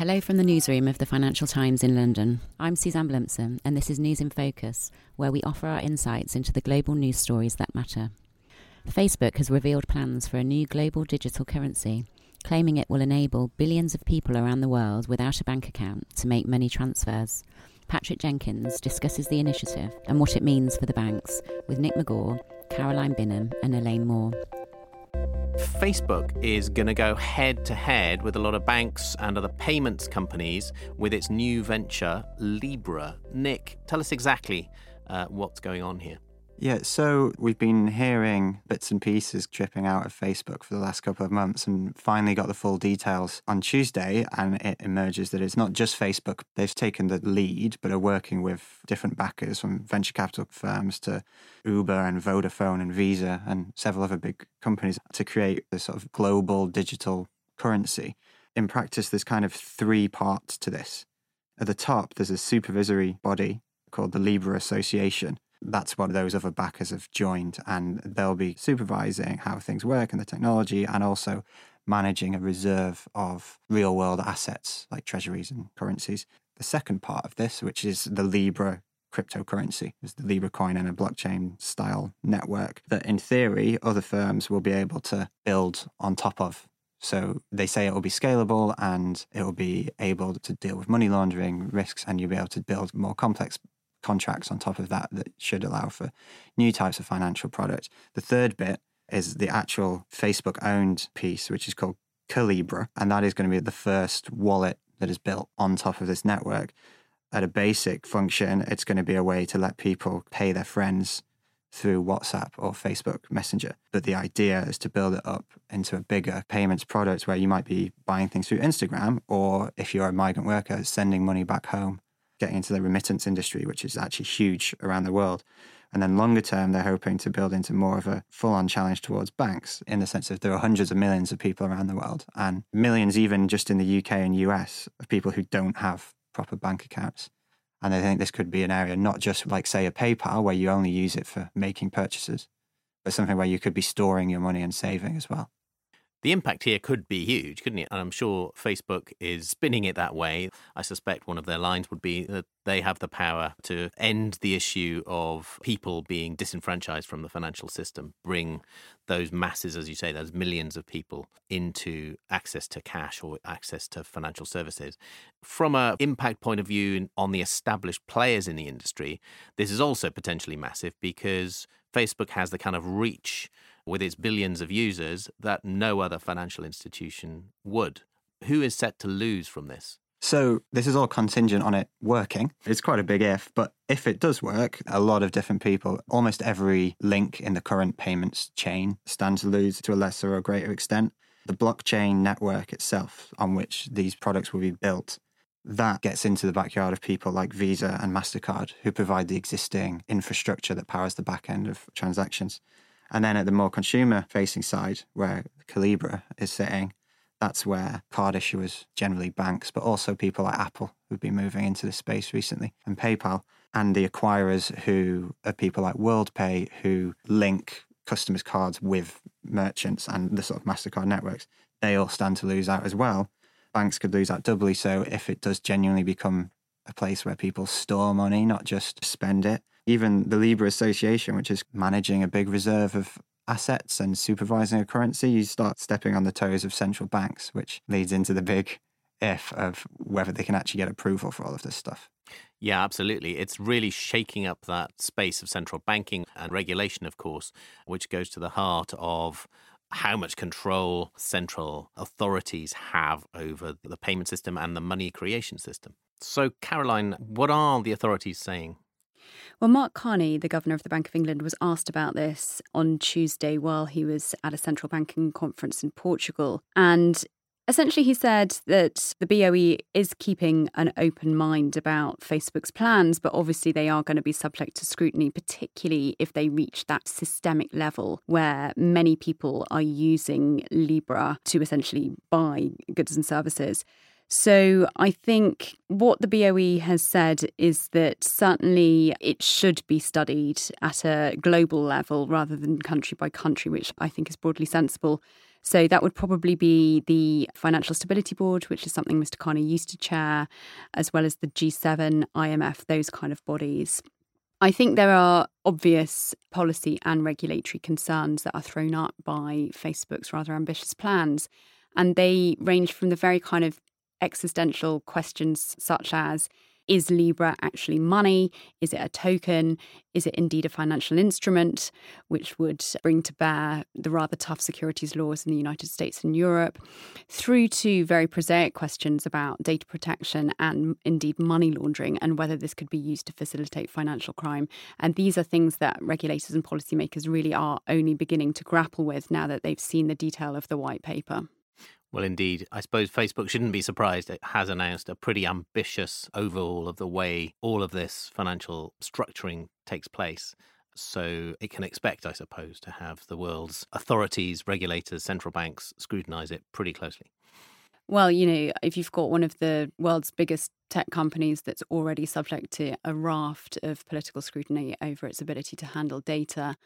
Hello from the newsroom of the Financial Times in London. I'm Suzanne Blumsom, and this is News in Focus, where we offer our insights into the global news stories that matter. Facebook has revealed plans for a new global digital currency, claiming it will enable billions of people around the world without a bank account to make money transfers. Patrick Jenkins discusses the initiative and what it means for the banks with Nick Megaw, Caroline Binham, and Elaine Moore. Facebook is going to go head to head with a lot of banks and other payments companies with its new venture, Libra. Nick, tell us exactly uh, what's going on here. Yeah, so we've been hearing bits and pieces dripping out of Facebook for the last couple of months and finally got the full details on Tuesday. And it emerges that it's not just Facebook. They've taken the lead, but are working with different backers from venture capital firms to Uber and Vodafone and Visa and several other big companies to create this sort of global digital currency. In practice, there's kind of three parts to this. At the top, there's a supervisory body called the Libra Association that's what those other backers have joined, and they'll be supervising how things work and the technology, and also managing a reserve of real world assets like treasuries and currencies. The second part of this, which is the Libra cryptocurrency, is the Libra coin and a blockchain style network that, in theory, other firms will be able to build on top of. So they say it will be scalable and it will be able to deal with money laundering risks, and you'll be able to build more complex contracts on top of that that should allow for new types of financial products. The third bit is the actual Facebook owned piece, which is called Calibra. And that is going to be the first wallet that is built on top of this network. At a basic function, it's going to be a way to let people pay their friends through WhatsApp or Facebook Messenger. But the idea is to build it up into a bigger payments product where you might be buying things through Instagram, or if you're a migrant worker, sending money back home getting into the remittance industry, which is actually huge around the world. And then longer term, they're hoping to build into more of a full on challenge towards banks in the sense of there are hundreds of millions of people around the world and millions, even just in the UK and US, of people who don't have proper bank accounts. And they think this could be an area, not just like, say, a PayPal, where you only use it for making purchases, but something where you could be storing your money and saving as well the impact here could be huge, couldn't it? And I'm sure Facebook is spinning it that way. I suspect one of their lines would be that they have the power to end the issue of people being disenfranchised from the financial system, bring those masses, as you say, those millions of people into access to cash or access to financial services. From an impact point of view on the established players in the industry, this is also potentially massive because Facebook has the kind of reach with its billions of users that no other financial institution would. Who is set to lose from this? So, this is all contingent on it working. It's quite a big if, but if it does work, a lot of different people, almost every link in the current payments chain stands to lose to a lesser or greater extent. The blockchain network itself, on which these products will be built, that gets into the backyard of people like Visa and MasterCard, who provide the existing infrastructure that powers the back end of transactions. And then at the more consumer facing side, where Calibra is sitting, that's where card issuers, generally banks, but also people like Apple who've been moving into this space recently, and PayPal, and the acquirers who are people like WorldPay who link customers' cards with merchants and the sort of MasterCard networks, they all stand to lose out as well. Banks could lose out doubly so if it does genuinely become a place where people store money, not just spend it even the Libra Association, which is managing a big reserve of assets and supervising a currency, you start stepping on the toes of central banks, which leads into the big if of whether they can actually get approval for all of this stuff. Yeah, absolutely. It's really shaking up that space of central banking and regulation, of course, which goes to the heart of how much control central authorities have over the payment system and the money creation system. So, Caroline, what are the authorities saying? Well, Mark Carney, the governor of the Bank of England, was asked about this on Tuesday while he was at a central banking conference in Portugal. And essentially, he said that the BOE is keeping an open mind about Facebook's plans, but obviously they are going to be subject to scrutiny, particularly if they reach that systemic level where many people are using Libra to essentially buy goods and services. So I think what the BOE has said is that certainly it should be studied at a global level rather than country by country, which I think is broadly sensible. So that would probably be the Financial Stability Board, which is something Mr. Carney used to chair, as well as the G7, IMF, those kind of bodies. I think there are obvious policy and regulatory concerns that are thrown up by Facebook's rather ambitious plans. And they range from the very kind of existential questions such as is Libra actually money? Is it a token? Is it indeed a financial instrument, which would bring to bear the rather tough securities laws in the United States and Europe, through to very prosaic questions about data protection and indeed money laundering and whether this could be used to facilitate financial crime. And these are things that regulators and policymakers really are only beginning to grapple with now that they've seen the detail of the white paper. Well, indeed. I suppose Facebook shouldn't be surprised. It has announced a pretty ambitious overhaul of the way all of this financial structuring takes place. So it can expect, I suppose, to have the world's authorities, regulators, central banks scrutinize it pretty closely. Well, you know, if you've got one of the world's biggest tech companies that's already subject to a raft of political scrutiny over its ability to handle data,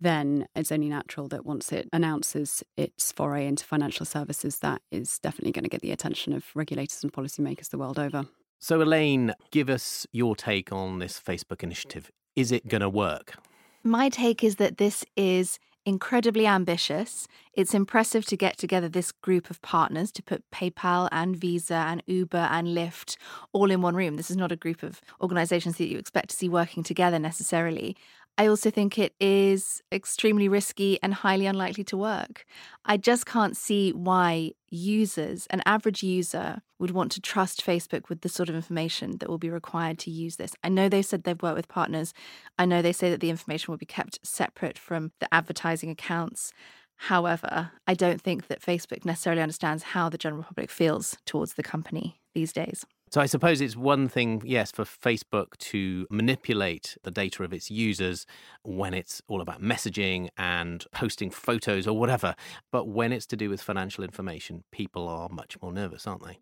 then it's only natural that once it announces its foray into financial services, that is definitely going to get the attention of regulators and policymakers the world over. So, Elaine, give us your take on this Facebook initiative. Is it going to work? My take is that this is incredibly ambitious. It's impressive to get together this group of partners to put PayPal and Visa and Uber and Lyft all in one room. This is not a group of organizations that you expect to see working together necessarily. I also think it is extremely risky and highly unlikely to work. I just can't see why users, an average user, would want to trust Facebook with the sort of information that will be required to use this. I know they said they've worked with partners. I know they say that the information will be kept separate from the advertising accounts. However, I don't think that Facebook necessarily understands how the general public feels towards the company these days. So I suppose it's one thing, yes, for Facebook to manipulate the data of its users when it's all about messaging and posting photos or whatever. But when it's to do with financial information, people are much more nervous, aren't they?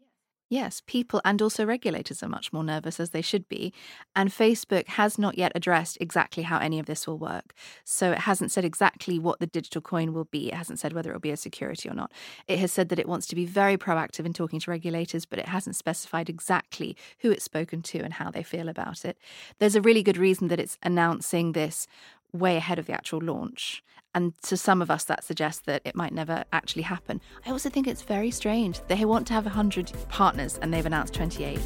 Yes, people and also regulators are much more nervous as they should be. And Facebook has not yet addressed exactly how any of this will work. So it hasn't said exactly what the digital coin will be. It hasn't said whether it will be a security or not. It has said that it wants to be very proactive in talking to regulators, but it hasn't specified exactly who it's spoken to and how they feel about it. There's a really good reason that it's announcing this way ahead of the actual launch. And to some of us, that suggests that it might never actually happen. I also think it's very strange. They want to have 100 partners and they've announced 28.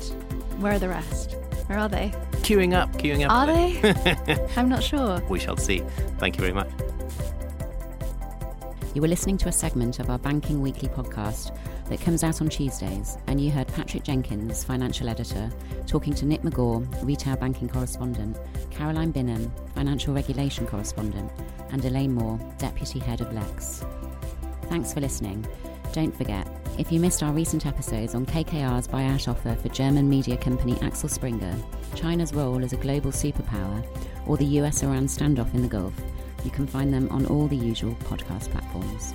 Where are the rest? Where are they? Queuing up, queuing up. Are they? I'm not sure. We shall see. Thank you very much. You were listening to a segment of our Banking Weekly podcast that comes out on Tuesdays, and you heard Patrick Jenkins, financial editor, talking to Nick Megaw, retail banking correspondent, Caroline Binham, financial regulation correspondent, and Elaine Moore, deputy head of Lex. Thanks for listening. Don't forget, if you missed our recent episodes on KKR's buyout offer for German media company Axel Springer, China's role as a global superpower, or the US Iran standoff in the Gulf, you can find them on all the usual podcast platforms.